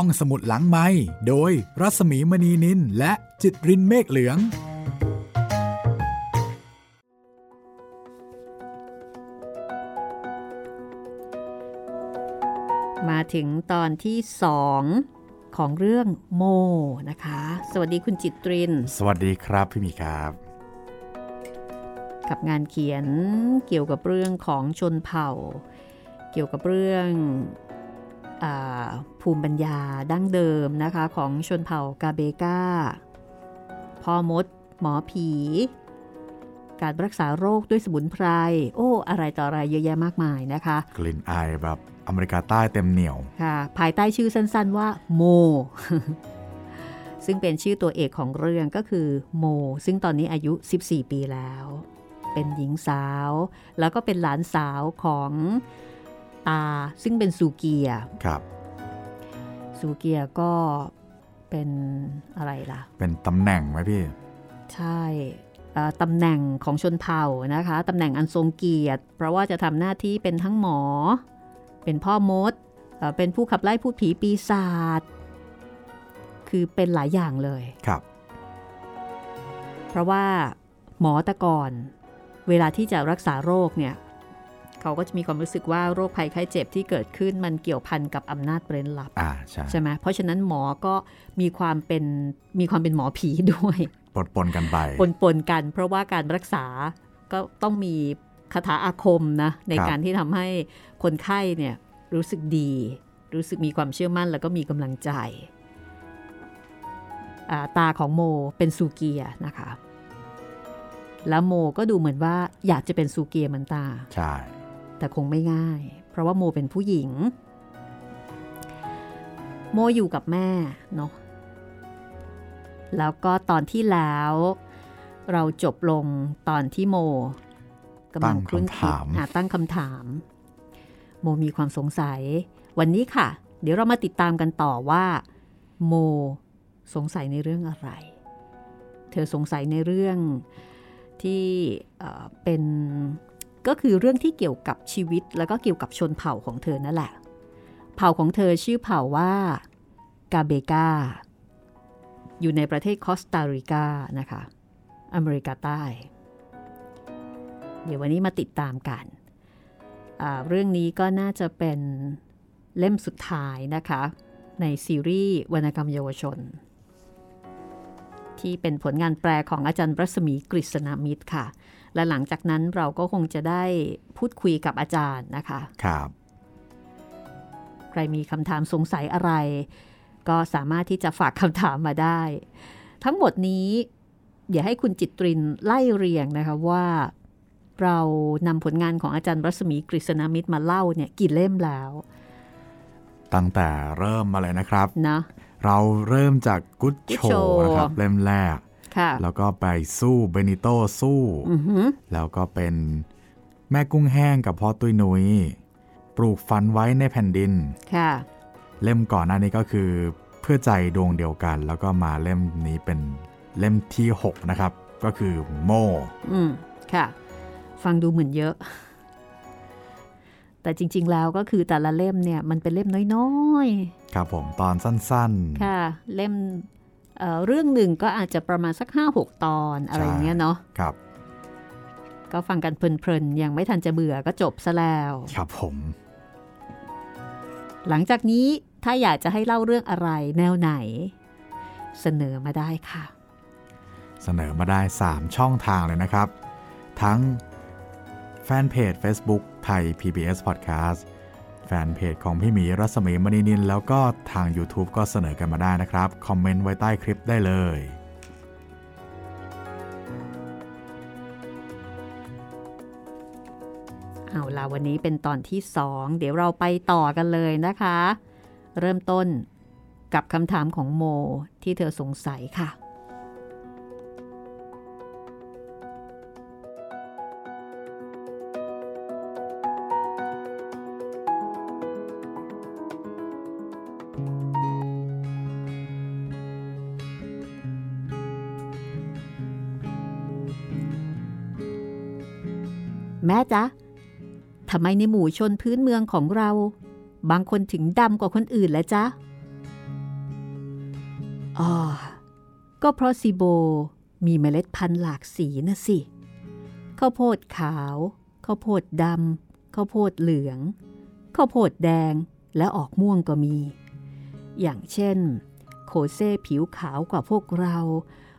ห้องสมุดหลังไม้โดยรัสมีมณีนินและจิตรินเมฆเหลือง มาถึงตอนที่สองของเรื่องโมนะคะ สวัสดีคุณจิตริน สวัสดีครับพี่มีครับ กับงานเขียนเกี่ยวกับเรื่องของชนเผ่า เกี่ยวกับเรื่องอา ภูมิปัญญาดั้งเดิมนะคะของชนเผ่ากาเบกาพ่อมด หมอผี การรักษาโรคด้วยสมุนไพร โอ้ อะไรต่ออะไรเยอะแยะมากมายนะคะ กลิ่นอายแบบอเมริกาใต้เต็มเหนียวค่ะ ภายใต้ชื่อสั้นๆว่าโม ซึ่งเป็นชื่อตัวเอกของเรื่องก็คือโม ซึ่งตอนนี้อายุ 14 ปีแล้ว เป็นหญิงสาว แล้วก็เป็นหลานสาวของ ตาซึ่งเป็นซูเกียครับซูเกียก็เป็นอะไรล่ะ เป็นตำแหน่งไหมพี่ ใช่เอ่อตำแหน่งของชนเผ่านะคะตำแหน่งอันทรงเกียรติ เพราะว่าจะทำหน้าที่เป็นทั้งหมอ เป็นพ่อมดเอ่อเป็นผู้ขับไล่พูดผีปีศาจคือเป็นหลายอย่างเลยครับ เพราะว่าหมอแตะก่อนเวลาที่จะรักษาโรคเนี่ย เขาก็จะมีความรู้สึกว่าโรคภัยไข้เจ็บที่เกิดขึ้นมันเกี่ยวพันกับอำนาจเร้นลับอ่าใช่ใช่ไหมเพราะฉะนั้นหมอก็มีความเป็นมีความเป็นหมอผีด้วยปนปนๆกันไปปนปนๆกัน เพราะว่าการรักษาก็ต้องมีคาถาอาคมนะในครับการที่ทำให้คนไข้เนี่ยรู้สึกดี รู้สึกมีความเชื่อมั่นแล้วก็มีกำลังใจอ่าตาของโมเป็นซูเกียนะคะ แล้วโมก็ดูเหมือนว่าอยากจะเป็นซูเกียเหมือนตา ใช่ แต่คงไม่ง่าย เพราะว่าโมเป็นผู้หญิง โมอยู่กับแม่เนาะแล้วก็ตอนที่แล้ว เราจบลงตอนที่โมกำลังครุ่นคิดอะตั้งคำถาม โมมีความสงสัย วันนี้ค่ะ เดี๋ยวเรามาติดตามกันต่อว่า โมสงสัยในเรื่องอะไร เธอสงสัยในเรื่องที่เอ่อเป็น ก็คือเรื่องที่เกี่ยวกับชีวิต แล้วก็เกี่ยวกับชนเผ่าของเธอนั่นแหละ เผ่าของเธอชื่อเผ่าว่ากาเบกาอยู่ในประเทศคอสตาริกานะคะ อเมริกาใต้ เดี๋ยววันนี้มาติดตามกัน เรื่องนี้ก็น่าจะเป็นเล่มสุดท้ายนะคะ ในซีรีส์วรรณกรรมเยาวชน ที่เป็นผลงานแปลของอาจารย์รัศมีกฤษณมิตรค่ะและหลังจากนั้นเราก็คงจะได้พูดคุยกับอาจารย์นะคะ ครับ ใครมีคำถามสงสัยอะไร ก็สามารถที่จะฝากคำถามมาได้ ทั้งหมดนี้เดี๋ยวให้คุณจิตรินไล่เรียงนะคะว่าเรานำผลงานของอาจารย์รัศมีกฤษณมิตรมาเล่าเนี่ยกี่เล่มแล้ว ตั้งแต่เริ่มมาเลยนะครับนะเราเริ่มจากกุ d Good โช Show นะครับ เล่มแรกค่ะ แล้วก็ไปสู้เบนิโตสู้อือหือแล้วก็เป็นแม่กุ้งแห้งกับพ่อตุ้ยนุย้ยปลูกฝันไว้ในแผ่นดินค่ะเล่มก่อนหน้านี้ก็คือ เพื่อใจดวงเดียวกัน แล้วก็มาเล่มนี้เป็นเล่มที่6นะครับ ก็คือโมอืมค่ะ ฟังดูเหมือนเยอะ แต่จริง ๆ แล้วก็คือแต่ละเล่มเนี่ย มันเป็นเล่มน้อยครับผมตอนสั้น ๆ ค่ะ เล่ม เอ่อเรื่องหนึ่งก็อาจจะประมาณสัก 5-6 ตอนอะไรอย่างเงี้ยเนาะๆครับ ก็ฟังกันเพลินๆ ยังไม่ทันจะเบื่อก็จบซะแล้ว ครับผม หลังจากนี้ถ้าอยากจะให้เล่าเรื่องอะไรแนวไหน เสนอมาได้ค่ะ เสนอมาได้ 3 ช่องทางเลยนะครับ ทั้งแฟนเพจ Facebook ไทย PBS Podcast แฟนเพจของพี่หมีรัศมีมณีนิน แล้วก็ทาง YouTube ก็เสนอกันมาได้นะครับ คอมเมนต์ไว้ใต้คลิปได้เลย เอาล่ะวันนี้เป็นตอนที่สองเดี๋ยวเราไปต่อกันเลยนะคะ เริ่มต้นกับคำถามของโมที่เธอสงสัยค่ะ แม่จ๊ะทำไมในหมู่ชนพื้นเมืองของเรา บางคนถึงดำกว่าคนอื่นแล้วจ๊ะอ๋อก็เพราะซีโบมีเมล็ดพันธุ์หลากสีนะสิ ข้าวโพดขาว ข้าวโพดดำ ข้าวโพดเหลือง ข้าวโพดแดง และออกม่วงก็มี อย่างเช่น โคเซ่ผิวขาวกว่าพวกเรา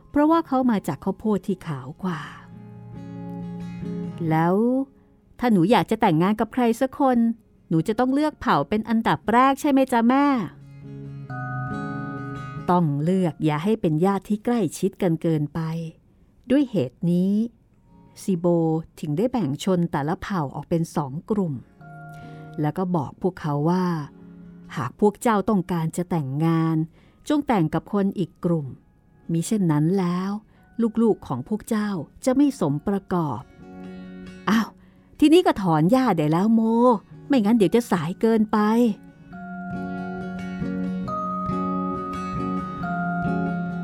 เพราะว่าเขามาจากข้าวโพดที่ขาวกว่า แล้วถ้าหนูอยากจะแต่งงานกับใครสักคน หนูจะต้องเลือกเผ่าเป็นอันดับแรกใช่ไหมจ๊ะแม่ ต้องเลือกอย่าให้เป็นญาติที่ใกล้ชิดกันเกินไป ด้วยเหตุนี้ซีโบถึงได้แบ่งชนแต่ละเผ่าออกเป็นสองกลุ่ม แล้วก็บอกพวกเขาว่า หากพวกเจ้าต้องการจะแต่งงาน จงแต่งกับคนอีกกลุ่ม มิเช่นนั้นแล้ว ลูกๆของพวกเจ้าจะไม่สมประกอบ อ้าวทีนี้ก็ถอนหญ้าได้แล้วโม ไม่งั้นเดี๋ยวจะสายเกินไป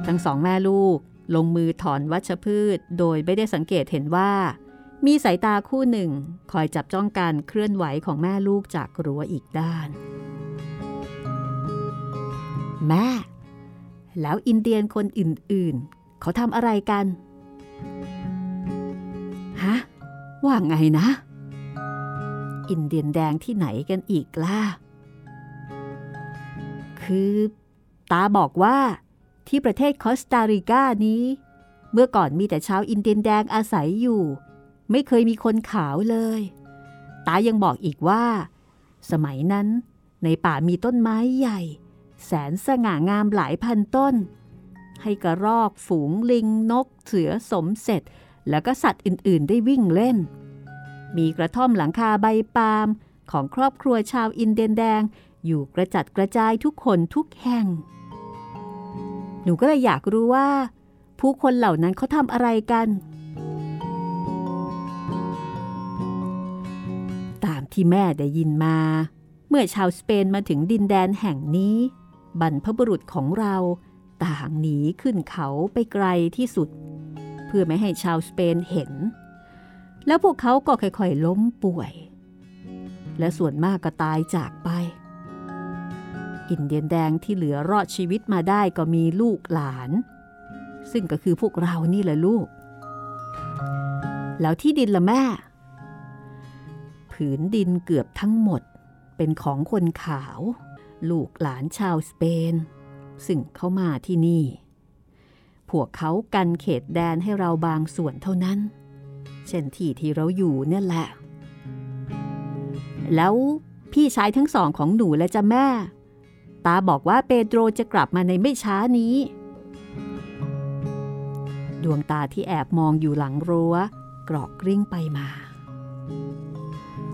ทั้งสองแม่ลูกลงมือถอนวัชพืช โดยไม่ได้สังเกตเห็นว่า มีสายตาคู่หนึ่ง คอยจับจ้องการเคลื่อนไหวของแม่ลูกจากรั้วอีกด้าน แม่ แล้วอินเดียนคนอื่นๆ เขาทำอะไรกัน ฮะ ว่าไงนะ อินเดียนแดงที่ไหนกันอีกล่ะ คือตาบอกว่าที่ประเทศคอสตาริกานี้ เมื่อก่อนมีแต่ชาวอินเดียนแดงอาศัยอยู่ ไม่เคยมีคนขาวเลย ตายังบอกอีกว่า สมัยนั้นในป่ามีต้นไม้ใหญ่ แสนสง่างามหลายพันต้น ให้กระรอกฝูงลิงนกเสือสมเสร็จ แล้วก็สัตว์อื่นๆ ได้วิ่งเล่น มีกระท่อมหลังคาใบปาล์มของครอบครัวชาวอินเดียนแดง อยู่กระจัดกระจายทุกคนทุกแห่ง หนูก็เลยอยากรู้ว่า ผู้คนเหล่านั้นเขาทำอะไรกัน ตามที่แม่ได้ยินมา เมื่อชาวสเปนมาถึงดินแดนแห่งนี้ บรรพบุรุษของเราต่างหนีขึ้นเขาไปไกลที่สุด พื่อไม่ให้ชาวสเปนเห็น แล้วพวกเขาก็ค่อยๆล้มป่วย และส่วนมากก็ตายจากไป อินเดียนแดงที่เหลือรอดชีวิตมาได้ก็มีลูกหลาน ซึ่งก็คือพวกเรานี่แหละลูก แล้วที่ดินละแม่ ผืนดินเกือบทั้งหมดเป็นของคนขาว ลูกหลานชาวสเปน ซึ่งเขามาที่นี่ พวกเขากันเขตแดนให้เราบางส่วนเท่านั้น เช่นที่ที่เราอยู่เนี่ยแหละ แล้วพี่ชายทั้งสองของหนูและจ้ะแม่ ตาบอกว่าเปโตรจะกลับมาในไม่ช้านี้ ดวงตาที่แอบมองอยู่หลังรั้ว กรอกกริ้งไปมา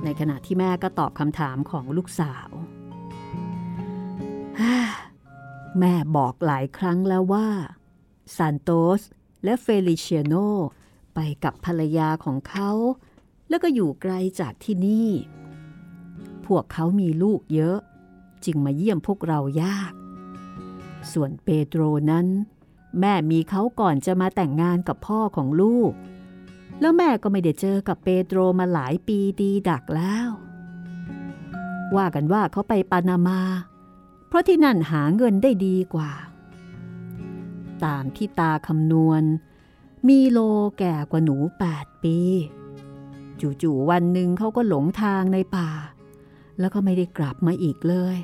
ในขณะที่แม่ก็ตอบคำถามของลูกสาวแม่บอกหลายครั้งแล้วว่า ซานโตส และเฟลิเชียโน ไปกับภรรยาของเขา แล้วก็อยู่ไกลจากที่นี่ พวกเขามีลูกเยอะ จึงมาเยี่ยมพวกเรายาก ส่วนเปโตรนั้น แม่มีเขาก่อนจะมาแต่งงานกับพ่อของลูก แล้วแม่ก็ไม่ได้เจอกับเปโตรมาหลายปีดีดักแล้ว ว่ากันว่าเขาไปปานามา เพราะที่นั่นหาเงินได้ดีกว่า ตามที่ตาคำนวณ มีโลแก่กว่าหนูแปดปี จู่ๆวันหนึ่งเขาก็หลงทางในป่า แล้วก็ไม่ได้กลับมาอีกเลย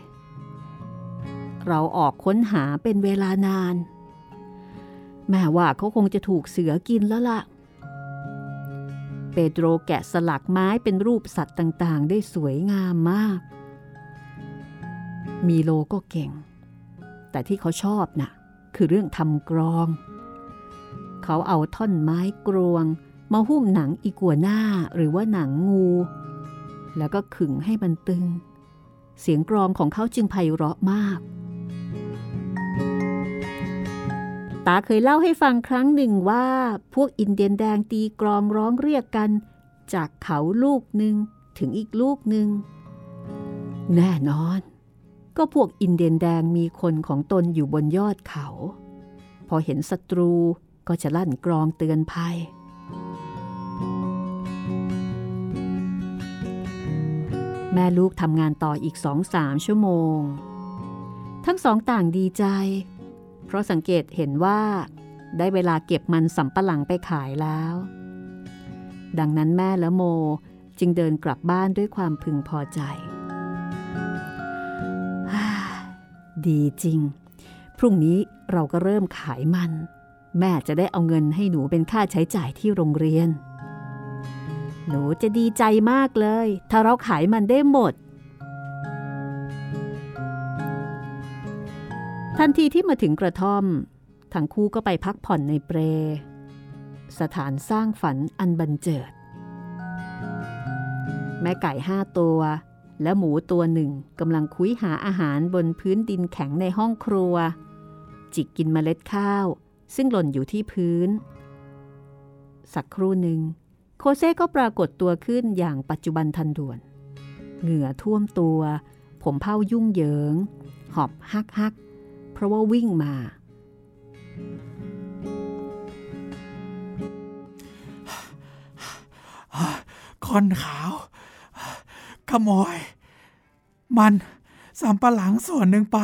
เราออกค้นหาเป็นเวลานาน แม่ว่าเขาคงจะถูกเสือกินแล้วล่ะ เปโตรแกะสลักไม้เป็นรูปสัตว์ต่างๆ ได้สวยงามมาก มีโลก็เก่งแต่ที่เขาชอบนะ่ะ คือเรื่องทำกรอง เขาเอาท่อนไม้กรวง มาหุ้มหนังอีกัวหน้าหรือว่าหนังงู แล้วก็ขึงให้มันตึง เสียงกรองของเขาจึงไพเราะมาก ตาเคยเล่าให้ฟังครั้งหนึ่งว่า พวกอินเดียนแดงตีกรองร้องเรียกกัน จากเขาลูกหนึ่งถึงอีกลูกหนึ่งแน่นอน ก็พวกอินเดียนแดงมีคนของตนอยู่บนยอดเขา พอเห็นศัตรูก็จะลั่นกรองเตือนภัย แม่ลูกทำงานต่ออีกสองสามชั่วโมง ทั้งสองต่างดีใจ เพราะสังเกตเห็นว่า ได้เวลาเก็บมันสำปะหลังไปขายแล้ว ดังนั้นแม่และโมจึงเดินกลับบ้านด้วยความพึงพอใจ ดีจริง พรุ่งนี้เราก็เริ่มขายมัน แม่จะได้เอาเงินให้หนูเป็นค่าใช้จ่ายที่โรงเรียน หนูจะดีใจมากเลย ถ้าเราขายมันได้หมด ทันทีที่มาถึงกระท่อม ทั้งคู่ก็ไปพักผ่อนในเปร สถานสร้างฝันอันบันเจิด แม่ไก่ห้าตัว และหมูตัวหนึ่งกำลังคุยหาอาหารบนพื้นดินแข็งในห้องครัว จิกกินเมล็ดข้าว ซึ่งหล่นอยู่ที่พื้น สักครู่หนึ่ง โคเซ่ก็ปรากฏตัวขึ้นอย่างปัจจุบันทันด่วน เหงื่อท่วมตัว ผมเผ้ายุ่งเหยิง หอบฮักฮักเพราะว่าวิ่งมา คอนขา โมย มันสำปะหลังส่วนหนึ่งไป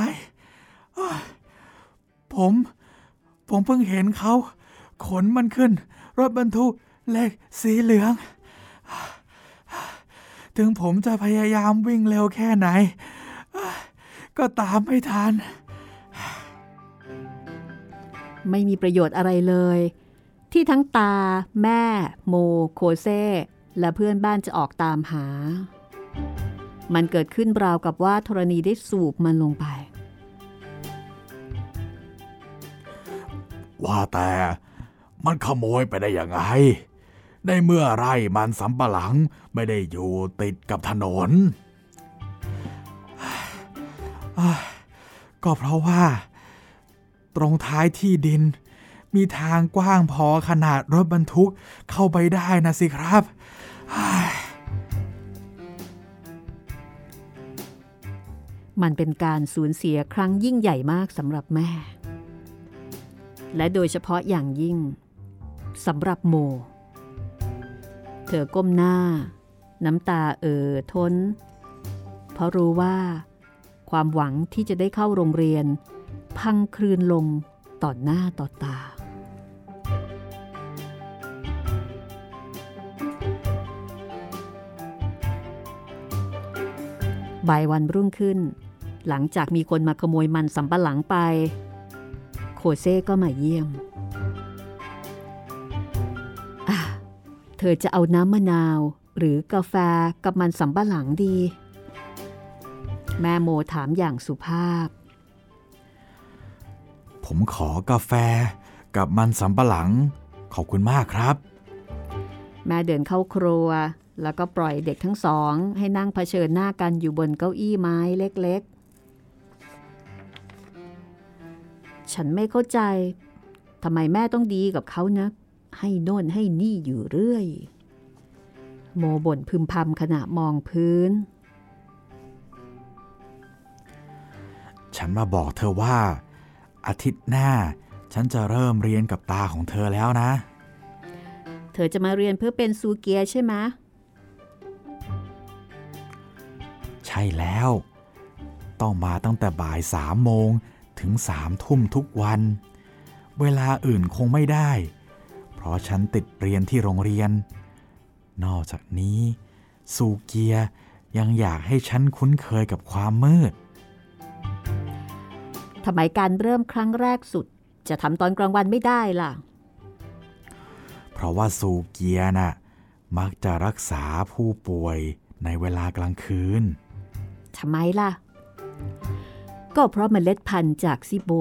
ผม ผมเพิ่งเห็นเขา ขนมันขึ้น รถบรรทุกเล็กสีเหลือง ถึงผมจะพยายามวิ่งเร็วแค่ไหน ก็ตามไม่ทัน ไม่มีประโยชน์อะไรเลย ที่ทั้งตา แม่ โม โคเซและเพื่อนบ้านจะออกตามหา มันเกิดขึ้นราวกับว่าธรณีได้สูบมันลงไป ว่าแต่มันขโมยไปได้ยังไง ในเมื่อไร่มันสำปะหลังไม่ได้อยู่ติดกับถนน ก็เพราะว่า ตรงท้ายที่ดิน มีทางกว้างพอขนาดรถบรรทุกเข้าไปได้นะสิครับ มันเป็นการสูญเสียครั้งยิ่งใหญ่มากสำหรับแม่ และโดยเฉพาะอย่างยิ่งสำหรับโม เธอก้มหน้า น้ำตาเอ่อท้น เพราะรู้ว่า ความหวังที่จะได้เข้าโรงเรียน พังคลืนลงต่อหน้าต่อตาบ่ายวันรุ่งขึ้น หลังจากมีคนมาขโมยมันสำปะหลังไป โคเซ่ก็มาเยี่ยม เธอจะเอาน้ำมะนาวหรือกาแฟกับมันสำปะหลังดี แม่โมถามอย่างสุภาพ ผมขอกาแฟกับมันสำปะหลัง ขอบคุณมากครับ แม่เดินเข้าครัวแล้วก็ปล่อยเด็กทั้งสองให้นั่งเผชิญหน้ากันอยู่บนเก้าอี้ไม้เล็ก ฉันไม่เข้าใจทำไมแม่ต้องดีกับเขานะ ให้โน่นให้นี่อยู่เรื่อย โมบ่นพึมพำขณะมองพื้น ฉันมาบอกเธอว่า อาทิตย์หน้า ฉันจะเริ่มเรียนกับตาของเธอแล้วนะ เธอจะมาเรียนเพื่อเป็นซูเกียใช่ไหมใช่แล้ว ต้องมาตั้งแต่บ่ายสามโมง ถึงสามทุ่มทุกวัน เวลาอื่นคงไม่ได้ เพราะฉันติดเรียนที่โรงเรียน นอกจากนี้ซูเกียยังอยากให้ฉันคุ้นเคยกับความมืดทำไมการเริ่มครั้งแรกสุด จะทำตอนกลางวันไม่ได้ล่ะ เพราะว่าซูเกียน่ะมักจะรักษาผู้ป่วยในเวลากลางคืน ทำไมล่ะ ก็เพราะเมล็ดพันธุ์จากซิโบ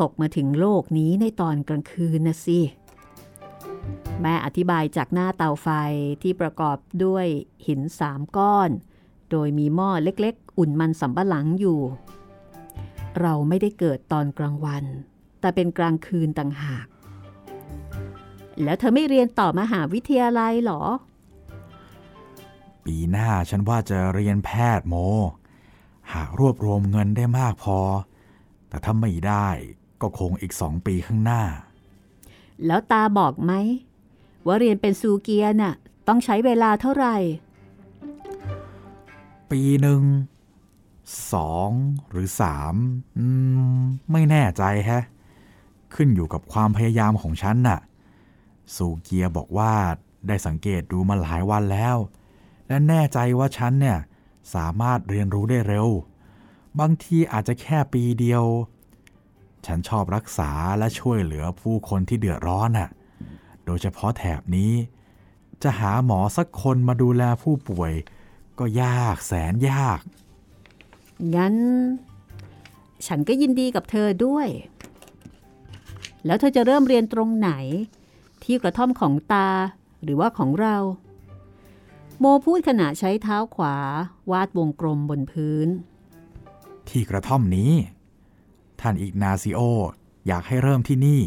ตกมาถึงโลกนี้ในตอนกลางคืนนะสิ แม่อธิบายจากหน้าเตาไฟที่ประกอบด้วยหินสามก้อน โดยมีหม้อเล็กๆ อุ่นมันสำปะหลังอยู่ เราไม่ได้เกิดตอนกลางวัน แต่เป็นกลางคืนต่างหาก แล้วเธอไม่เรียนต่อมหาวิทยาลัยหรอ ปีหน้าฉันว่าจะเรียนแพทย์โม หากรวบรวมเงินได้มากพอ แต่ถ้าไม่ได้ก็คงอีกสองปีข้างหน้า แล้วตาบอกไหม ว่าเรียนเป็นซูเกียน่ะต้องใช้เวลาเท่าไหร่ ปีหนึ่งสองหรือสามอืมไม่แน่ใจแฮะ ขึ้นอยู่กับความพยายามของฉันน่ะสูเกียบอกว่าได้สังเกตดูมาหลายวันแล้ว และแน่ใจว่าฉันเนี่ย สามารถเรียนรู้ได้เร็ว บางทีอาจจะแค่ปีเดียว ฉันชอบรักษาและช่วยเหลือผู้คนที่เดือดร้อนน่ะ โดยเฉพาะแถบนี้ จะหาหมอสักคนมาดูแลผู้ป่วย ก็ยากแสนยาก งั้น ฉันก็ยินดีกับเธอด้วย แล้วเธอจะเริ่มเรียนตรงไหน ที่กระท่อมของตาหรือว่าของเรา โมพูดขณะใช้เท้าขวา วาดวงกลมบนพื้น ที่กระท่อมนี้ ท่านอิกนาซิโอ อยากให้เริ่มที่นี่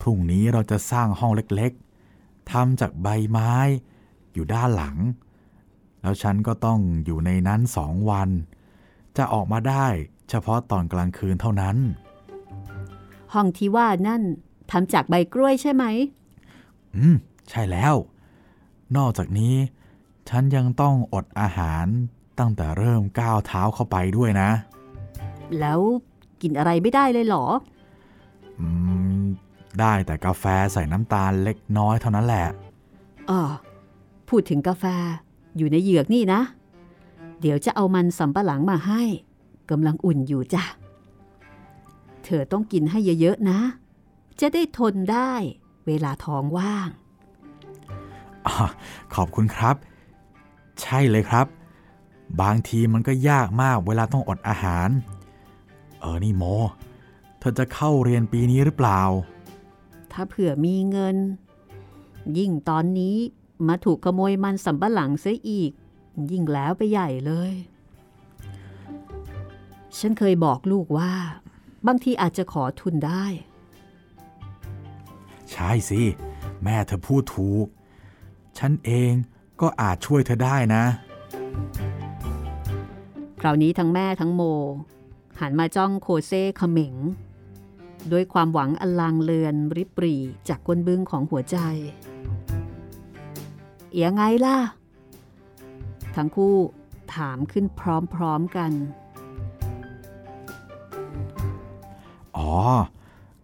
พรุ่งนี้เราจะสร้างห้องเล็กๆทำจากใบไม้ อยู่ด้านหลัง แล้วฉันก็ต้องอยู่ในนั้นสองวัน จะออกมาได้เฉพาะตอนกลางคืนเท่านั้น ห้องที่ว่านั่นทำจากใบกล้วยใช่ไหม อืม ใช่แล้ว นอกจากนี้ ฉันยังต้องอดอาหารตั้งแต่เริ่มก้าวเท้าเข้าไปด้วยนะ แล้วกินอะไรไม่ได้เลยเหรอ อืม ได้แต่กาแฟใส่น้ำตาลเล็กน้อยเท่านั้นแหละอ๋อพูดถึงกาแฟอยู่ในเหยือกนี่นะ เดี๋ยวจะเอามันสำปะหลังมาให้กำลังอุ่นอยู่จ้ะ เธอต้องกินให้เยอะๆนะ จะได้ทนได้เวลาท้องว่างอขอบคุณครับ ใช่เลยครับ บางทีมันก็ยากมากเวลาต้องอดอาหาร เออนี่โม เธอจะเข้าเรียนปีนี้หรือเปล่า ถ้าเผื่อมีเงิน ยิ่งตอนนี้มาถูกขโมยมันสำปะหลังเสียอีก ยิ่งแล้วไปใหญ่เลย ฉันเคยบอกลูกว่า บางทีอาจจะขอทุนได้ ใช่สิ แม่เธอพูดถูก ฉันเอง ก็อาจช่วยเธอได้นะ คราวนี้ทั้งแม่ทั้งโม หันมาจ้องโคเซ่เขม็ง ด้วยความหวังอลังเลือนริบปรีจากก้นบึ้งของหัวใจ เอียงไงล่ะ ทั้งคู่ถามขึ้นพร้อมๆกัน อ๋อ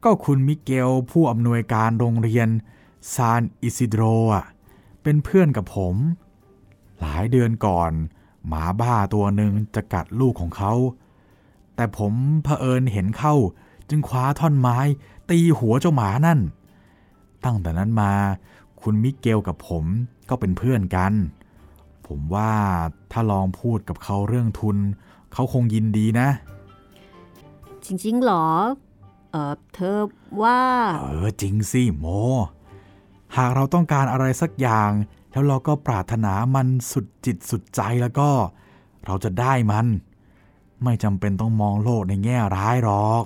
ก็คุณมิเกลผู้อำนวยการโรงเรียนซานอิซิโดรอะ เป็นเพื่อนกับผม หลายเดือนก่อน หมาบ้าตัวหนึ่งจะกัดลูกของเขา แต่ผมเผอิญเห็นเข้าจึงคว้าท่อนไม้ ตีหัวเจ้าหมานั่น ตั้งแต่นั้นมาคุณมิเกลกับผมก็เป็นเพื่อนกัน ผมว่าถ้าลองพูดกับเขาเรื่องทุน เขาคงยินดีนะ จริงๆหรอ เออเธอว่า เออจริงสิโม หากเราต้องการอะไรสักอย่าง แล้วเราก็ปรารถนามันสุดจิตสุดใจแล้วก็ เราจะได้มัน ไม่จำเป็นต้องมองโลกในแง่ร้ายหรอก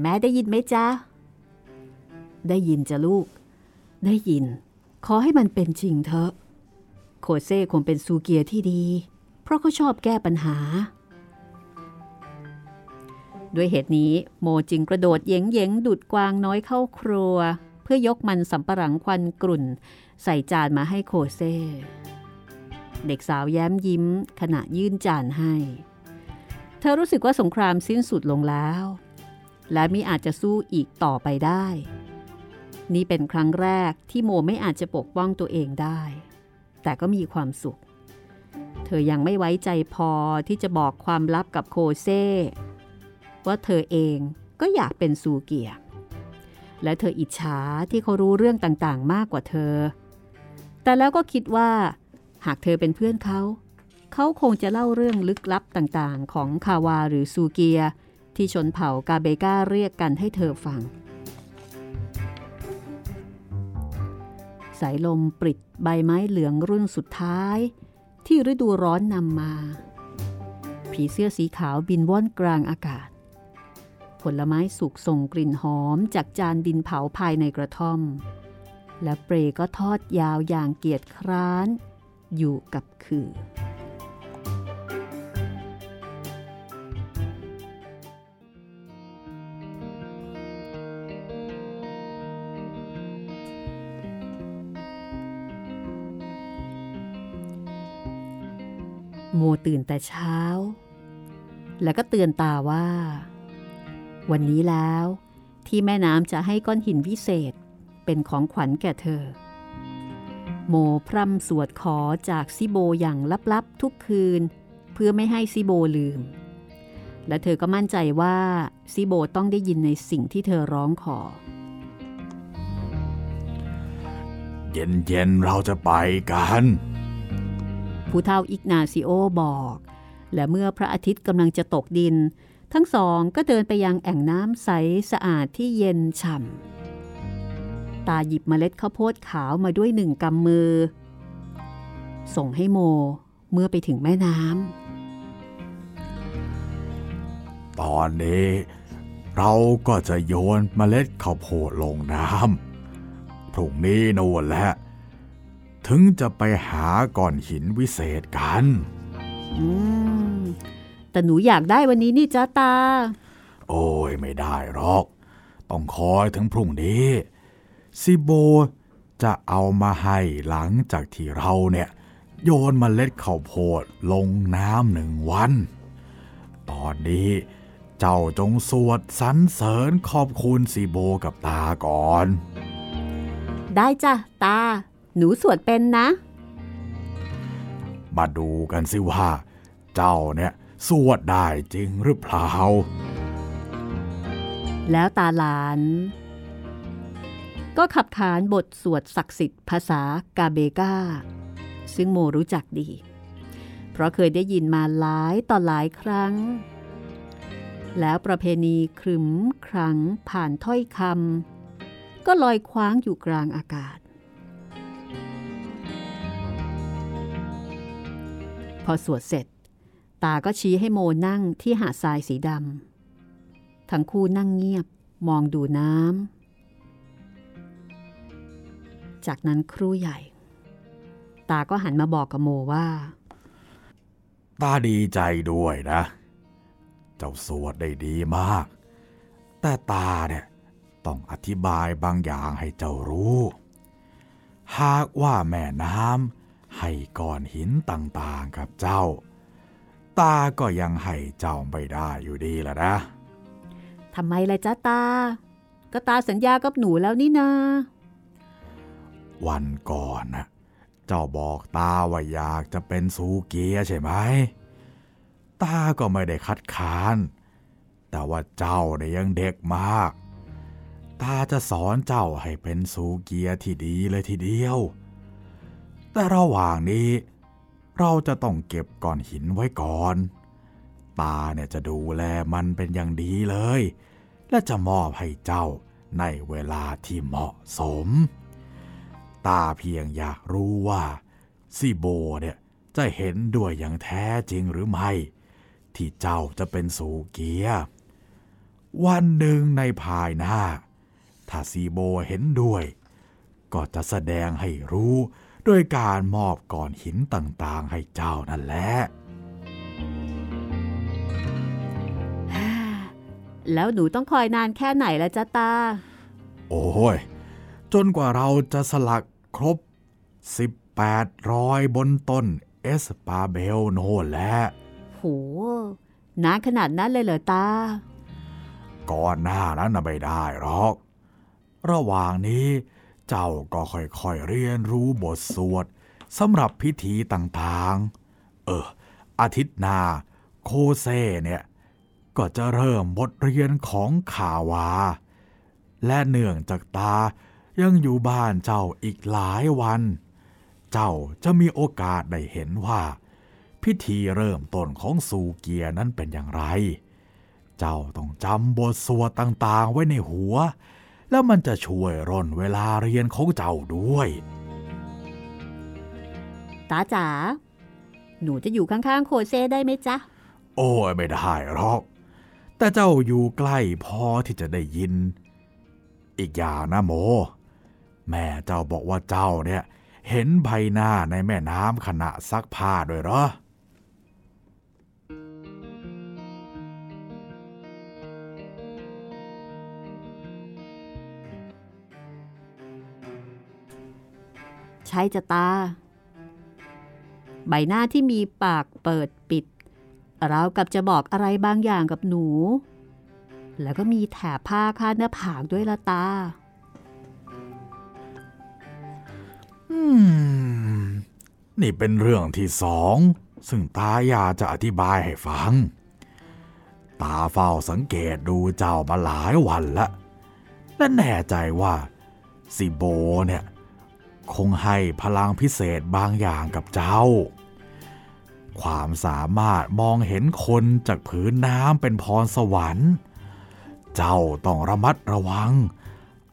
แม่ได้ยินไหมจ๊ะ ได้ยินจ้ะลูก ได้ยิน ขอให้มันเป็นจริงเถอะ โคเซ่คงเป็นซูเกียที่ดี เพราะเขาชอบแก้ปัญหาด้วยเหตุนี้โมจึงกระโดดเยงเยงดุดกวางน้อยเข้าครัว เพื่อยกมันสำปะหลังควันกรุ่น ใส่จานมาให้โคเซ่เด็กสาวแย้มยิ้ม ขณะยื่นจานให้ เธอรู้สึกว่าสงครามสิ้นสุดลงแล้ว และมิอาจจะสู้อีกต่อไปได้ นี่เป็นครั้งแรกที่โมไม่อาจจะปกป้องตัวเองได้ แต่ก็มีความสุข เธอยังไม่ไว้ใจพอที่จะบอกความลับกับโคเซ่ว่าเธอเองก็อยากเป็นซูเกีย และเธออิจฉาที่เขารู้เรื่องต่างๆ มากกว่าเธอ แต่แล้วก็คิดว่า หากเธอเป็นเพื่อนเขา เขาคงจะเล่าเรื่องลึกลับต่างๆ ของคาวาหรือซูเกีย ที่ชนเผ่ากาเบกาเรียกกันให้เธอฟัง สายลมปริดใบไม้เหลืองรุ่นสุดท้าย ที่ฤดูร้อนนำมา ผีเสื้อสีขาวบินว่อนกลางอากาศ ลไม้สุกส่งกลิ่นหอมจากจานดินเผาภายในกระท่อม และเปรก็ทอดยาวอย่างเกียจคร้าน อยู่กับคือ โมตื่นแต่เช้า แล้วก็เตือนตาว่า วันนี้แล้วที่แม่น้ำจะให้ก้อนหินวิเศษเป็นของขวัญแก่เธอ โมพร่ำสวดขอจากซิโบอย่างลับๆทุกคืน เพื่อไม่ให้ซิโบลืม และเธอก็มั่นใจว่าซิโบต้องได้ยินในสิ่งที่เธอร้องขอ เย็นๆเราจะไปกัน ผู้เฒ่าอิกนาซิโอบอก และเมื่อพระอาทิตย์กำลังจะตกดิน ทั้งสองก็เดินไปยังแอ่งน้ำใสสะอาดที่เย็นฉ่ำ ตาหยิบเมล็ดข้าวโพดขาวมาด้วยหนึ่งกำมือ ส่งให้โมเมื่อไปถึงแม่น้ำ ตอนนี้เราก็จะโยนเมล็ดข้าวโพดลงน้ำพรุ่งนี้โน่นแหละถึงจะไปหาก้อนหินวิเศษกัน อืม แต่หนูอยากได้วันนี้นี่จ้าตา โอ้ยไม่ได้หรอก ต้องคอยถึงพรุ่งนี้ ซิโบจะเอามาให้หลังจากที่เราเนี่ย โยนมเมล็ดข้าวโพดลงน้ำหนึ่งวัน ตอนนี้เจ้าจงสวดสรรเสริญขอบคุณซีโบกับตาก่อน ได้จ้ะตา หนูสวดเป็นนะ มาดูกันสิว่า เจ้าเนี่ย สวดได้จริงหรือเปล่า แล้วตาหลาน ก็ขับขานบทสวดศักดิ์สิทธิ์ภาษากาเบกาซึ่งโมรู้จักดี เพราะเคยได้ยินมาหลายต่อหลายครั้ง แล้วประเพณีครึมครั้งผ่านถ้อยคำก็ลอยคว้างอยู่กลางอากาศพอสวดเสร็จ ตาก็ชี้ให้โมนั่งที่หาดทรายสีดำทั้งคู่นั่งเงียบมองดูน้ำ จากนั้นครู่ใหญ่ ตาก็หันมาบอกกับโมว่า ตาดีใจด้วยนะ เจ้าสวดได้ดีมาก แต่ตาเนี่ยต้องอธิบายบางอย่างให้เจ้ารู้ หากว่าแม่น้ำให้ก้อนหินต่างๆกับเจ้า ตาก็ยังให้เจ้าไม่ได้อยู่ดีละนะทำไมล่ะจ๊ะตา ก็ตาสัญญากับหนูแล้วนี่นา วันก่อนนะเจ้าบอกตาว่าอยากจะเป็นซูเกียใช่ไหม ตาก็ไม่ได้คัดค้าน แต่ว่าเจ้าเนี่ยยังเด็กมาก ตาจะสอนเจ้าให้เป็นซูเกียที่ดีเลยทีเดียว แต่ระหว่างนี้ เราจะต้องเก็บก้อนหินไว้ก่อน ตาเนี่ยจะดูแลมันเป็นอย่างดีเลย และจะมอบให้เจ้าในเวลาที่เหมาะสม ตาเพียงอยากรู้ว่าซีโบเนี่ยจะเห็นด้วยอย่างแท้จริงหรือไม่ ที่เจ้าจะเป็นสูเกีย วันหนึ่งในภายหน้า ถ้าซีโบเห็นด้วย ก็จะแสดงให้รู้ ด้วยการมอบก้อนหินต่างๆ ให้เจ้านั่นแหละแล้วหนูต้องคอยนานแค่ไหนละจ้าตา โอ้ย จนกว่าเราจะสลักครบ 1800บนต้นเอสปาเบลโน่แหละโหนานขนาดนั้นเลยเหรอตา ก่อนหน้านั้นไม่ได้หรอก ระหว่างนี้ เจ้าก็ค่อยๆเรียนรู้บทสวดสำหรับพิธีต่างๆ เออ อาทิตย์หน้าโคเซเนี่ย ก็จะเริ่มบทเรียนของขาวา และเนื่องจากตายังอยู่บ้านเจ้าอีกหลายวัน เจ้าจะมีโอกาสได้เห็นว่า พิธีเริ่มต้นของสูเกียนั้นเป็นอย่างไร เจ้าต้องจำบทสวดต่างๆไว้ในหัว แล้วมันจะช่วยร่นเวลาเรียนของเจ้าด้วยตาจ๋าหนูจะอยู่ข้างๆโคเซได้ไหมจ๊ะ โอ้ยไม่ได้หรอก แต่เจ้าอยู่ใกล้พอที่จะได้ยิน อีกอย่างนะโม แม่เจ้าบอกว่าเจ้าเนี่ย เห็นใบหน้าในแม่น้ำขณะซักผ้าด้วยเหรอ ใช่จะตา ใบหน้าที่มีปากเปิดปิดเรากับจะบอกอะไรบางอย่างกับหนู แล้วก็มีแถบผ้าคาดหน้าผากด้วยละตา อืม นี่เป็นเรื่องที่สอง ซึ่งตาอยากจะอธิบายให้ฟัง ตาเฝ้าสังเกตดูเจ้ามาหลายวันล้วและแน่ใจว่าซิโบเนี่ย คงให้พลังพิเศษบางอย่างกับเจ้า ความสามารถมองเห็นคนจากผืนน้ำเป็นพรสวรรค์ เจ้าต้องระมัดระวัง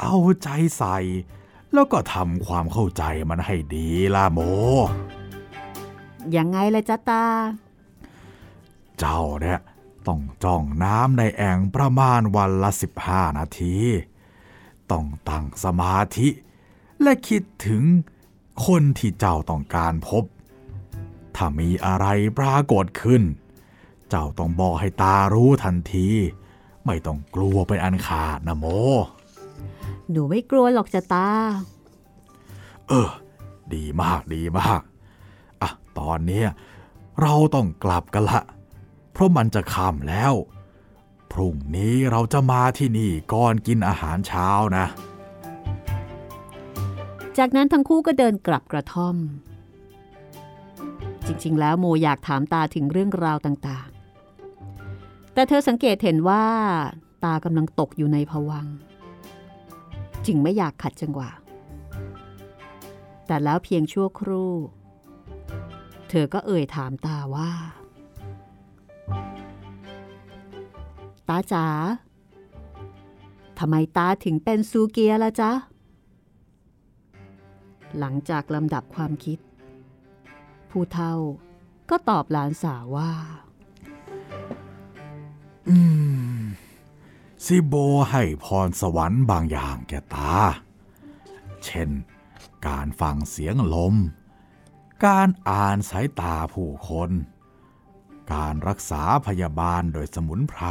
เอาใจใส่ แล้วก็ทำความเข้าใจมันให้ดีล่ะโม ยังไงเลยจ้าตา เจ้าเนี่ยต้องจ้องน้ำในแอ่งประมาณวันละ 15 นาที ต้องตั้งสมาธิ และคิดถึงคนที่เจ้าต้องการพบ ถ้ามีอะไรปรากฏขึ้น เจ้าต้องบอกให้ตารู้ทันที ไม่ต้องกลัวเป็นอันขาดนะโม หนูไม่กลัวหรอกจ้าตา เออ ดีมากดีมาก อะ ตอนเนี้ยเราต้องกลับกันละ เพราะมันจะค่ำแล้ว พรุ่งนี้เราจะมาที่นี่ก่อนกินอาหารเช้านะ จากนั้นทั้งคู่ก็เดินกลับกระท่อม จริงๆ แล้วโมอยากถามตาถึงเรื่องราวต่างๆ แต่เธอสังเกตเห็นว่าตากำลังตกอยู่ในภวัง จึงไม่อยากขัดจังหวะ แต่แล้วเพียงชั่วครู่ เธอก็เอ่ยถามตาว่า ตาจ๋าทำไมตาถึงเป็นซูเกียละจ๊ะ หลังจากลำดับความคิด ผู้เฒ่าก็ตอบหลานสาวว่า อืมซิโบให้พรสวรรค์บางอย่างแก่ตา เช่น การฟังเสียงลม การอ่านสายตาผู้คน การรักษาพยาบาลโดยสมุนไพร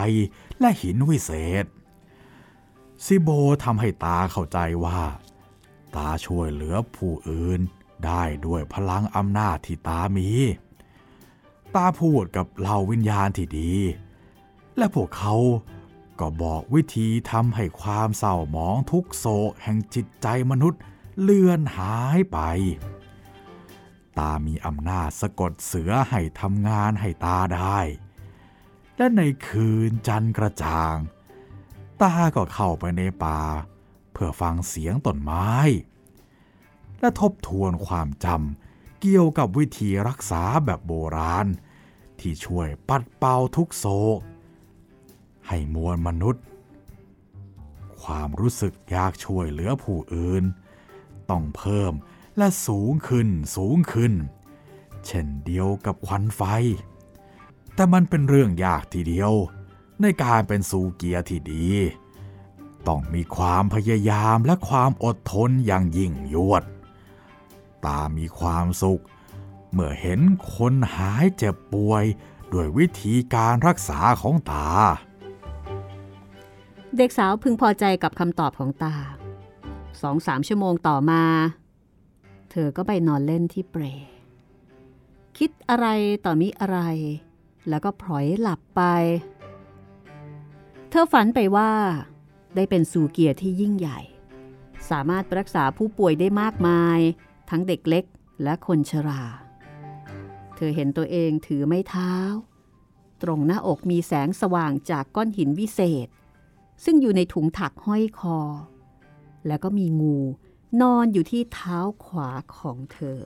และหินวิเศษ ซิโบทำให้ตาเข้าใจว่า ตาช่วยเหลือผู้อื่น ได้ด้วยพลังอำนาจที่ตามี ตาพูดกับเหล่าวิญญาณที่ดี และพวกเขาก็บอกวิธีทำให้ความเศร้าหมองทุกโศกแห่งจิตใจมนุษย์เลือนหายไป ตามีอำนาจสะกดเสือให้ทำงานให้ตาได้ และในคืนจันทร์กระจ่าง ตาก็เข้าไปในป่า พื่อฟังเสียงต้นไม้ และทบทวนความจำเกี่ยวกับวิธีรักษาแบบโบราณ ที่ช่วยปัดเป่าทุกโศก ให้มวลมนุษย์ ความรู้สึกอยากช่วยเหลือผู้อื่น ต้องเพิ่มและสูงขึ้นสูงขึ้น เช่นเดียวกับควันไฟ แต่มันเป็นเรื่องยากทีเดียว ในการเป็นสูเกียร์ที่ดี ต้องมีความพยายามและความอดทนอย่างยิ่งยวด ตามีความสุข เมื่อเห็นคนหายเจ็บป่วยด้วยวิธีการรักษาของตา เด็กสาวพึงพอใจกับคำตอบของตาสองสามชั่วโมงต่อมา เธอก็ไปนอนเล่นที่เปร คิดอะไรต่อมิอะไร แล้วก็พลอยหลับไป เธอฝันไปว่า ได้เป็นสูเกียร์ที่ยิ่งใหญ่ สามารถรักษาผู้ป่วยได้มากมาย ทั้งเด็กเล็กและคนชรา เธอเห็นตัวเองถือไม้เท้า ตรงหน้าอกมีแสงสว่างจากก้อนหินวิเศษ ซึ่งอยู่ในถุงถักห้อยคอ แล้วก็มีงูนอนอยู่ที่เท้าขวาของเธอ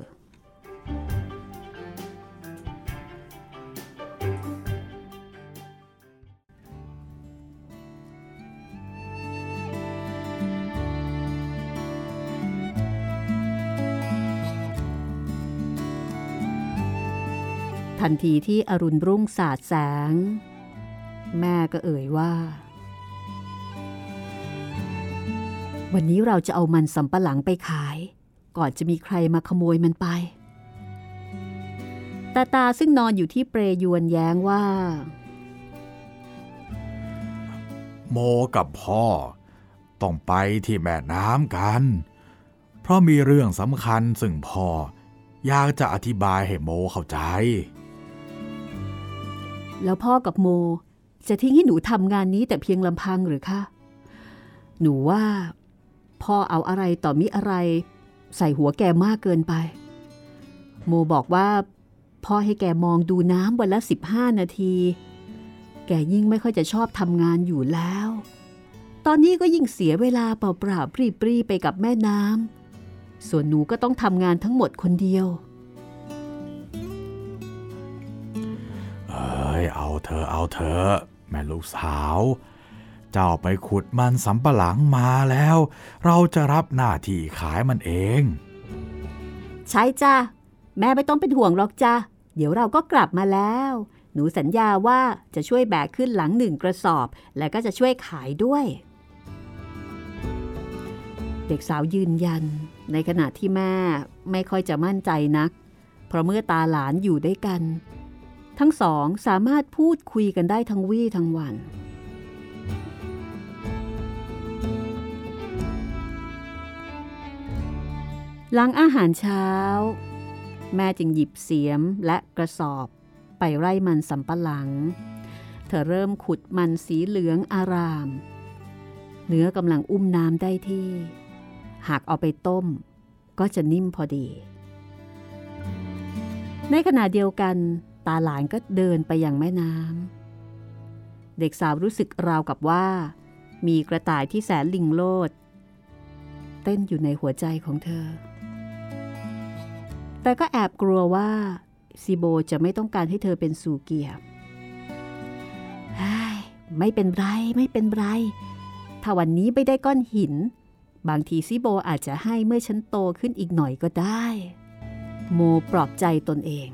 ทันทีที่อรุณรุ่งสาดแสง แม่ก็เอ่ยว่า วันนี้เราจะเอามันสำปะหลังไปขาย ก่อนจะมีใครมาขโมยมันไปตาตาซึ่งนอนอยู่ที่เปรยวนแย้งว่า โมกับพ่อ ต้องไปที่แม่น้ำกัน เพราะมีเรื่องสำคัญซึ่งพ่ออยากจะอธิบายให้โมเข้าใจ แล้วพ่อกับโมจะทิ้งให้หนูทำงานนี้แต่เพียงลำพังหรือคะ หนูว่า พ่อเอาอะไรต่อมิอะไร ใส่หัวแกมากเกินไป โมบอกว่า พ่อให้แกมองดูน้ำวันละ 15 นาที แกยิ่งไม่ค่อยจะชอบทำงานอยู่แล้ว ตอนนี้ก็ยิ่งเสียเวลาเปล่าๆปรีๆไปกับแม่น้ำส่วนหนูก็ต้องทำงานทั้งหมดคนเดียว ยเอาเธอเอาเธอแม่ลูกสาว เจ้าไปขุดมันสำปะหลังมาแล้ว เราจะรับหน้าที่ขายมันเอง ใช่จ้ะแม่ไม่ต้องเป็นห่วงหรอกจ้ะเดี๋ยวเราก็กลับมาแล้ว หนูสัญญาว่าจะช่วยแบกขึ้นหลังหนึ่งกระสอบ และก็จะช่วยขายด้วย เด็กสาวยืนยัน ในขณะที่แม่ไม่ค่อยจะมั่นใจนัก เพราะเมื่อตาหลานอยู่ด้วยกัน ทั้งสองสามารถพูดคุยกันได้ทั้งวี่ทั้งวัน หลังอาหารเช้า แม่จึงหยิบเสียมและกระสอบไปไร่มันสำปะหลัง เธอเริ่มขุดมันสีเหลืองอาราม เนื้อกำลังอุ้มน้ำได้ที่ หากเอาไปต้ม ก็จะนิ่มพอดี ในขณะเดียวกัน ตาหลานก็เดินไปยังแม่น้ำเด็กสาวรู้สึกราวกับว่า มีกระต่ายที่แสนลิงโลด เต้นอยู่ในหัวใจของเธอ แต่ก็แอบกลัวว่าซีโบจะไม่ต้องการให้เธอเป็นสูเกียบไม่เป็นไรไม่เป็นไร ถ้าวันนี้ไม่ได้ก้อนหิน บางทีซีโบอาจจะให้เมื่อฉันโตขึ้นอีกหน่อยก็ได้ โมปลอบใจตนเอง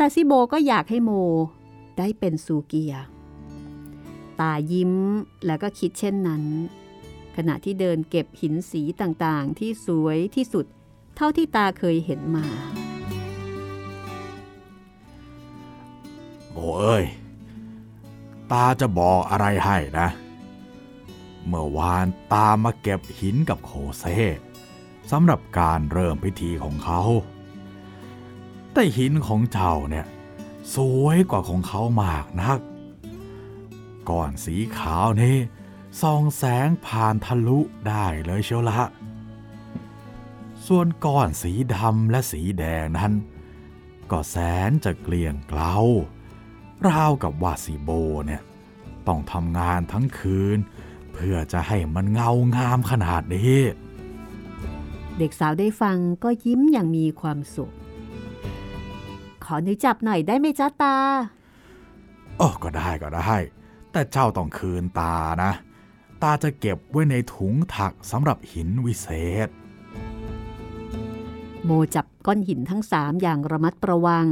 แต่ซิโบก็อยากให้โมได้เป็นซูเกีย ตายิ้มแล้วก็คิดเช่นนั้น ขณะที่เดินเก็บหินสีต่างๆ ที่สวยที่สุด เท่าที่ตาเคยเห็นมา โมเอ้ย ตาจะบอกอะไรให้นะ เมื่อวานตามาเก็บหินกับโคเซสำหรับการเริ่มพิธีของเขา แต่หินของเจ้าเนี่ยสวยกว่าของเขามากนัก ก้อนสีขาวนี่ส่องแสงผ่านทะลุได้เลยเชียวละ ส่วนก้อนสีดำและสีแดงนั้น ก็แสนจะเกลี่ยงเกลาราวกับว่าสีโบเนี่ยต้องทำงานทั้งคืน เพื่อจะให้มันเงางามขนาดนี้ เด็กสาวได้ฟังก็ยิ้มอย่างมีความสุขข อนิ้วจับหน่อยได้ไหมจ้าตาโอ้ก็ได้ก็ได้ แต่เจ้าต้องคืนตานะ ตาจะเก็บไว้ในถุงถักสำหรับหินวิเศษ โมจับก้อนหินทั้งสามอย่างระมัดระวัง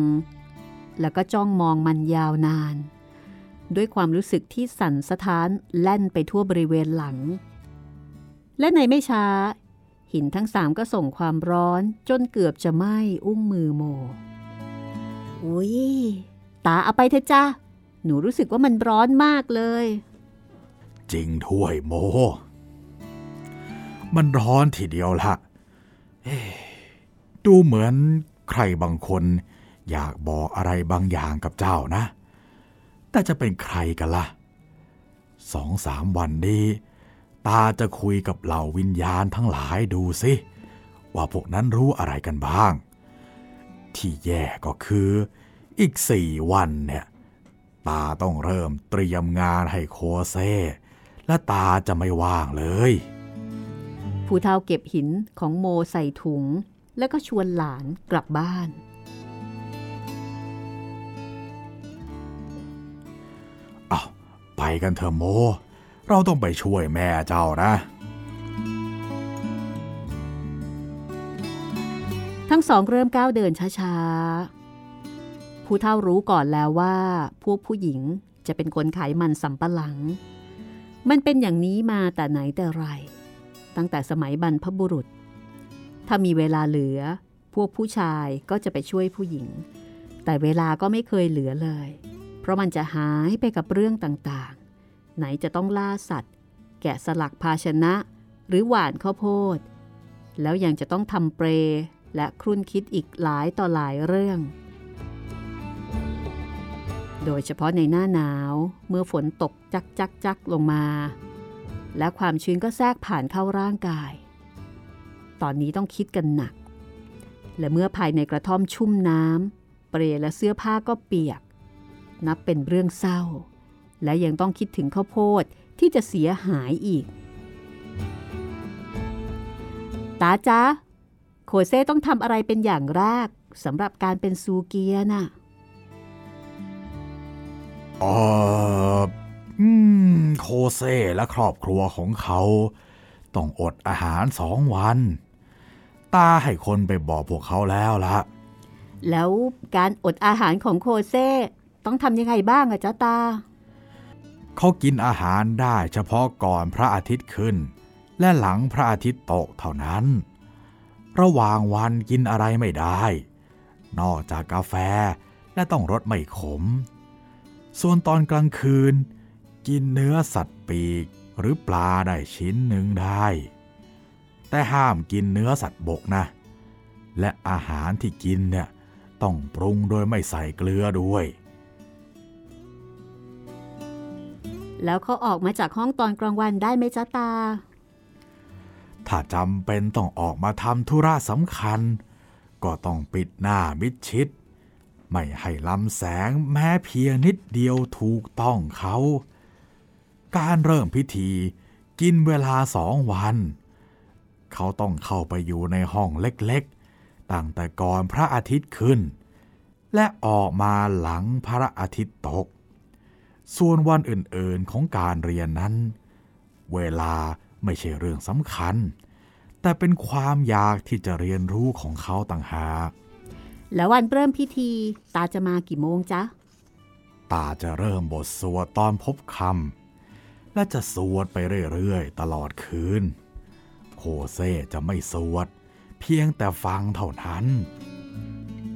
แล้วก็จ้องมองมันยาวนาน ด้วยความรู้สึกที่สั่นสะท้านแล่นไปทั่วบริเวณหลัง และในไม่ช้า หินทั้งสามก็ส่งความร้อนจนเกือบจะไหม้อุ้งมือโม อุ้ยตาเอาไปเถอะจ้าหนูรู้สึกว่ามันร้อนมากเลย จริงถ้วยโม มันร้อนทีเดียวละเอ๊ะดูเหมือนใครบางคนอยากบอกอะไรบางอย่างกับเจ้านะ แต่จะเป็นใครกันละ่ะ สองสามวันนี้ ตาจะคุยกับเหล่าวิญญาณทั้งหลายดูสิ ว่าพวกนั้นรู้อะไรกันบ้าง ที่แย่ก็คือ อีกสี่วันเนี่ยตาต้องเริ่มเตรียมงานให้โคเซและตาจะไม่ว่างเลย ผู้เฒ่าเก็บหินของโมใส่ถุง แล้วก็ชวนหลานกลับบ้านอ้าวไปกันเถอะโม เราต้องไปช่วยแม่เจ้านะ ทั้งสองเริ่มก้าวเดินช้าๆ ผู้เฒ่ารู้ก่อนแล้วว่า พวกผู้หญิงจะเป็นคนขายมันสำปะหลัง มันเป็นอย่างนี้มาแต่ไหนแต่ไร ตั้งแต่สมัยบรรพบุรุษ ถ้ามีเวลาเหลือ พวกผู้ชายก็จะไปช่วยผู้หญิง แต่เวลาก็ไม่เคยเหลือเลย เพราะมันจะหายไปกับเรื่องต่างๆ ไหนจะต้องล่าสัตว์ แกะสลักภาชนะ หรือหว่านข้าวโพด แล้วยังจะต้องทำเปร และครุ่นคิดอีกหลายต่อหลายเรื่อง โดยเฉพาะในหน้าหนาวเมื่อฝนตกจักจักจักลงมา และความชื้นก็แทรกผ่านเข้าร่างกาย ตอนนี้ต้องคิดกันหนัก และเมื่อภายในกระท่อมชุ่มน้ำเปรและเสื้อผ้าก็เปียก นับเป็นเรื่องเศร้า และยังต้องคิดถึงข้าวโพดที่จะเสียหายอีกตาจ๊ะ โคเซ่ต้องทำอะไรเป็นอย่างแรกสำหรับการเป็นซูเกียน่ะเอออืม โคเซ่และครอบครัวของเขา ต้องอดอาหารสองวัน ตาให้คนไปบอกพวกเขาแล้วละแล้วการอดอาหารของโคเซ่ต้องทำยังไงบ้างอะจ๊ะตา เขากินอาหารได้เฉพาะก่อนพระอาทิตย์ขึ้น และหลังพระอาทิตย์ตกเท่านั้น ระหว่างวันกินอะไรไม่ได้ นอกจากกาแฟและต้องรสไม่ขม ส่วนตอนกลางคืน กินเนื้อสัตว์ปีกหรือปลาได้ชิ้นหนึ่งได้ แต่ห้ามกินเนื้อสัตว์บกนะ และอาหารที่กินเนี่ยต้องปรุงโดยไม่ใส่เกลือด้วย แล้วเขาออกมาจากห้องตอนกลางวันได้ไหมจ๊ะตา ถ้าจำเป็นต้องออกมาทำธุระสำคัญ ก็ต้องปิดหน้ามิดชิด ไม่ให้ลำแสงแม้เพียงนิดเดียวถูกต้องเขา การเริ่มพิธีกินเวลาสองวัน เขาต้องเข้าไปอยู่ในห้องเล็กๆ ตั้งแต่ก่อนพระอาทิตย์ขึ้น และออกมาหลังพระอาทิตย์ตก ส่วนวันอื่นๆของการเรียนนั้น เวลา ไม่ใช่เรื่องสำคัญ แต่เป็นความอยากที่จะเรียนรู้ของเขาต่างหากแล้ววันเริ่มพิธี ตาจะมากี่โมงจ๊ะ ตาจะเริ่มบทสวดตอนพบคำและจะสวดไปเรื่อยๆ ตลอดคืน โคเซ่จะไม่สวด เพียงแต่ฟังเท่านั้น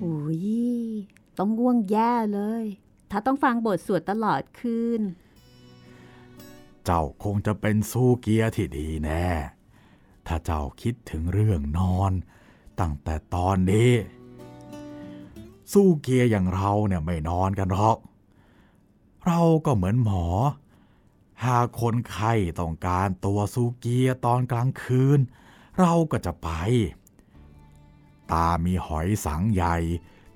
อุ้ยต้องง่วงแย่เลย ถ้าต้องฟังบทสวดตลอดคืน เจ้าคงจะเป็นสู้เกียร์ที่ดีแน่ ถ้าเจ้าคิดถึงเรื่องนอน ตั้งแต่ตอนนี้ สู้เกียร์อย่างเราเนี่ยไม่นอนกันหรอก เราก็เหมือนหมอ หากคนไข้ต้องการตัวซูเกียร์ตอนกลางคืน เราก็จะไป ตามีหอยสังใหญ่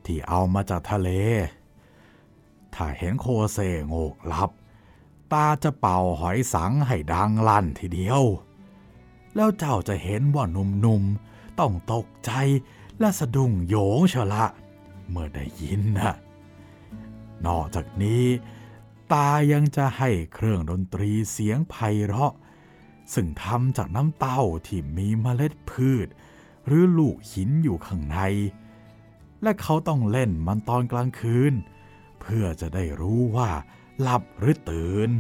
ที่เอามาจากทะเล ถ้าเห็นโคเซโงกลับ ตาจะเป่าหอยสังให้ดังลั่นทีเดียว แล้วเจ้าจะเห็นว่าหนุ่มๆต้องตกใจและสะดุ้งโยงเชละ เมื่อได้ยินนะนอกจากนี้ ตายังจะให้เครื่องดนตรีเสียงไพเราะ ซึ่งทำจากน้ำเต้าที่มีเมล็ดพืช หรือลูกหินอยู่ข้างใน และเขาต้องเล่นมันตอนกลางคืน เพื่อจะได้รู้ว่า หลับหรือตื่น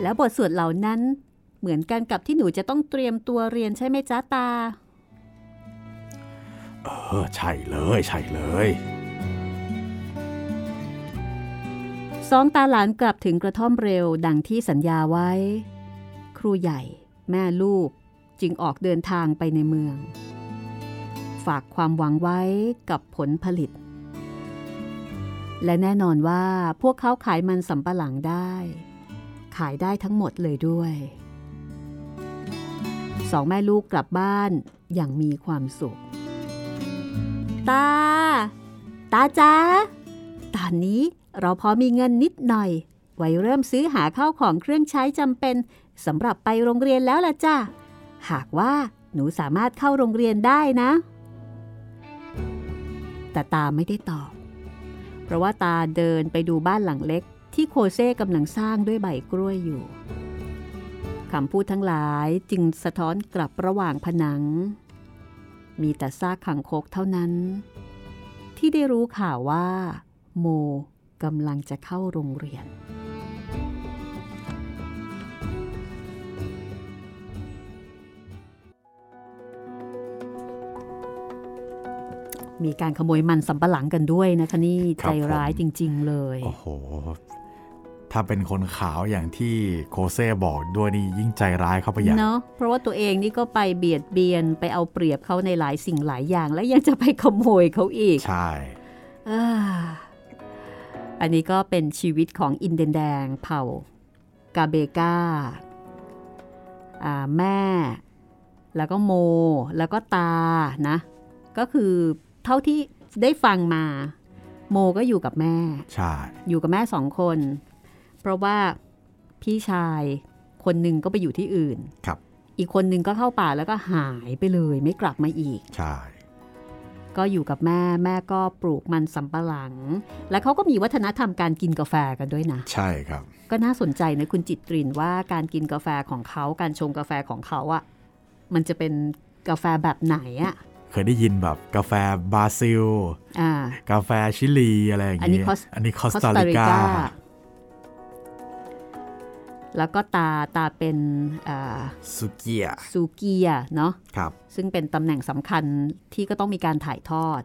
แล้วบทสวดเหล่านั้นเหมือนกันกับที่หนูจะต้องเตรียมตัวเรียนใช่ไหมจ๊ะตา เออ ใช่เลย ใช่เลยสองตาหลานกลับถึงกระท่อมเร็วดังที่สัญญาไว้ ครูใหญ่ แม่ลูกจึงออกเดินทางไปในเมือง ฝากความหวังไว้กับผลผลิต และแน่นอนว่าพวกเขาขายมันสำปะหลังได้ ขายได้ทั้งหมดเลยด้วย สองแม่ลูกกลับบ้านอย่างมีความสุข ตา ตาจ้า ตอนนี้เราพอมีเงินนิดหน่อย ไว้เริ่มซื้อหาข้าวของเครื่องใช้จำเป็นสำหรับไปโรงเรียนแล้วล่ะจ้าหากว่าหนูสามารถเข้าโรงเรียนได้นะ แต่ตาไม่ได้ตอบ เพราะว่าตาเดินไปดูบ้านหลังเล็ก ที่โคเซ่กำลังสร้างด้วยใบกล้วยอยู่คำพูดทั้งหลายจึงสะท้อนกลับระหว่างผนัง มีแต่ซากขังคกเท่านั้น ที่ได้รู้ข่าวว่า โมกำลังจะเข้าโรงเรียน มีการขโมยมันสำปะหลังกันด้วยนะคะนี่ครัใจบผมร้ายจริง ๆ เลย โอ้โห ถ้าเป็นคนขาวอย่างที่โคเซ่บอกด้วยนี่ยิ่งใจร้ายเข้าไปใหญ่เนาะเพราะว่าตัวเองนี่ก็ไปเบียดเบียนไปเอาเปรียบเขาในหลายสิ่งหลายอย่าง และยังจะไปขโมยเขาอีก ใช่อันนี้ก็เป็นชีวิตของอินเดนแดงเผ่ากาเบกาแม่ แล้วก็โม แล้วก็ตานะ ก็คือ เท่าที่ได้ฟังมา โมก็อยู่กับแม่ใช่อยู่กับแม่สองคน เพราะว่าพี่ชายคนหนึ่งก็ไปอยู่ที่อื่นครับ อีกคนหนึ่งก็เข้าป่าแล้วก็หายไปเลยไม่กลับมาอีก ใช่ ก็อยู่กับแม่แม่ก็ปลูกมันสำปะหลัง และเขาก็มีวัฒนธรรมการกินกาแฟกันด้วยนะ ใช่ครับ ก็น่าสนใจนะคุณจิตรินว่าการกินกาแฟของเขาการชงกาแฟของเขาอะมันจะเป็นกาแฟแบบไหนอะ เคยได้ยินแบบกาแฟบราซิลอ่ากาแฟชิลีอะไรอย่างอันนี้นี้คอสอันนี้คอสคอสตาตาริริกากา แล้วก็ตาตาเป็นอ่าสุเกียซูเกียเนาะครับซึ่งเป็นตำแหน่งสำคัญที่ก็ต้องมีการถ่ายทอด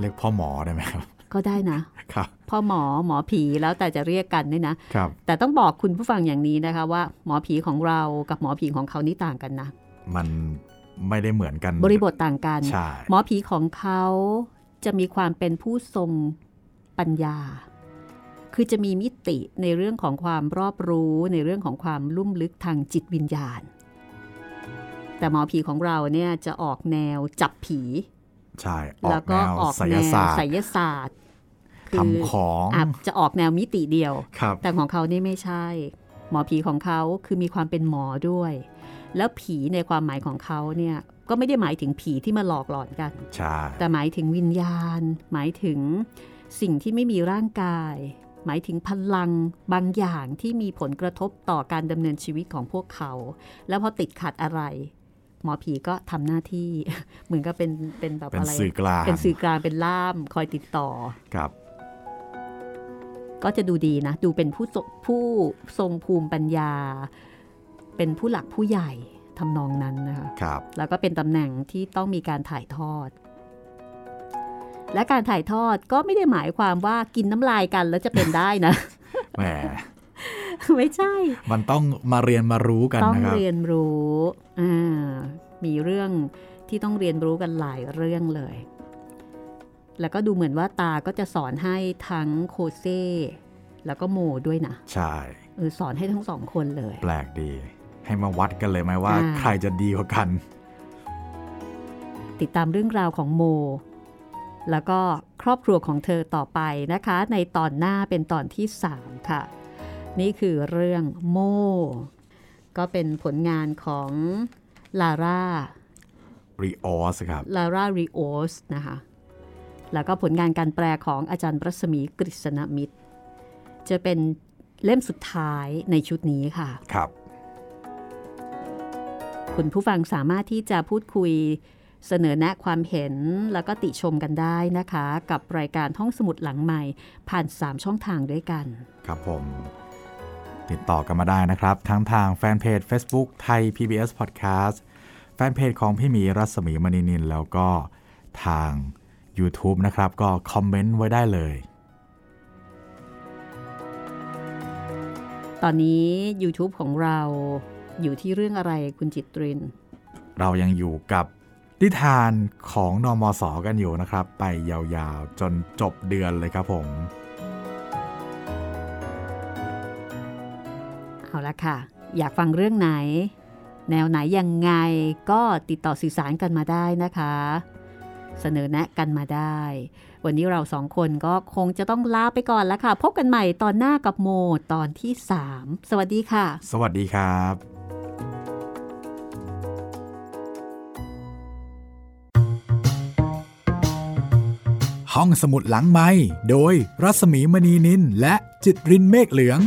เรียกพ่อหมอได้ไหมครับ ก็ได้นะครับพ่อหมอหมอผีแล้วแต่จะเรียกกันเนี่ยนะครับแต่ต้องบอกคุณผู้ฟังอย่างนี้นะคะว่าหมอผีของเรากับหมอผีของเขานี่ต่างกันนะ มัน ไม่ได้เหมือนกัน บริบทต่างกันใช่หมอผีของเขาจะมีความเป็นผู้ทรงปัญญา คือจะมีมิติในเรื่องของความรอบรู้ในเรื่องของความลุ่มลึกทางจิตวิญญาณ แต่หมอผีของเราเนี่ยจะออกแนวจับผี ใช่ออแล้วกก็แนวออกไสแนยวศาสตร์ไสยศาสตร์ทำของอาจจะออกแนวมิติเดียวครับแต่ของเขานี่ไม่ใช่ หมอผีของเขาคือมีความเป็นหมอด้วย แล้วผีในความหมายของเขาเนี่ยก็ไม่ได้หมายถึงผีที่มาหลอกหลอนกันใช่แต่หมายถึงวิญญาณ หมายถึงสิ่งที่ไม่มีร่างกาย หมายถึงพลังบางอย่างที่มีผลกระทบต่อการดำเนินชีวิตของพวกเขา แล้วพอติดขัดอะไร หมอผีก็ทำหน้าที่ เหมือนกับเป็นเป็นแบบเป็นอะไรสื่อกลาง เป็นสื่อกลางเป็นล่ามคอยติดต่อ ครับ ก็จะดูดีนะ ดูเป็นผู้ทรงผู้ทรงภูมิปัญญา เป็นผู้หลักผู้ใหญ่ทำนองนั้นนะคะครับแล้วก็เป็นตำแหน่งที่ต้องมีการถ่ายทอด และการถ่ายทอดก็ไม่ได้หมายความว่ากินน้ำลายกันแล้วจะเป็นได้นะแหมไม่ใช่ มันต้องมาเรียนมารู้กันต้องนะครับเรียนรู้อ่ามีเรื่องที่ต้องเรียนรู้กันหลายเรื่องเลย แล้วก็ดูเหมือนว่าตาก็จะสอนให้ทั้งโคเซ่แล้วก็โมด้วยนะ ใช่เออสอนให้ทั้งสองคนเลย แปลกดี ให้มาวัดกันเลยไหมว่าอ่า ใครจะดีกว่ากัน ติดตามเรื่องราวของโม แล้วก็ครอบครัวของเธอต่อไปนะคะ ในตอนหน้าเป็นตอนที่ 3 ค่ะ นี่คือเรื่องโม ก็เป็นผลงานของลาร่ารีออสครับลาร่าริโอสนะคะ แล้วก็ผลงานการแปลของอาจารย์รัศมีกฤษณมิตร จะเป็นเล่มสุดท้ายในชุดนี้ค่ะ ครับ คุณผู้ฟังสามารถที่จะพูดคุยเสนอแนะความเห็นแล้วก็ติชมกันได้นะคะ กับรายการห้องสมุดหลังใหม่ ผ่าน 3 ช่องทางด้วยกัน ครับผม ติดต่อกันมาได้นะครับ ทั้งทางแฟนเพจ Facebook ไทย PBS Podcast แฟนเพจของพี่หมีรัศมีมณีนิน แล้วก็ทาง YouTube นะครับ ก็คอมเมนต์ไว้ได้เลย ตอนนี้ YouTube ของเราอยู่ที่เรื่องอะไรคุณจิตริน เรายังอยู่กับนิทานของนอมศกันอยู่นะครับ ไปยาวๆ จนจบเดือนเลยครับผม เอาละค่ะ อยากฟังเรื่องไหน แนวไหนยังไงก็ติดต่อสื่อสารกันมาได้นะคะ เสนอแนะกันมาได้ วันนี้เราสองคนก็คงจะต้องลาไปก่อนแล้วค่ะ พบกันใหม่ตอนหน้ากับโมตอนที่ 3 สวัสดีค่ะ สวัสดีครับห้องสมุดหลังไม้โดยรัสมีมณีนินและจิตรินเมฆเหลือง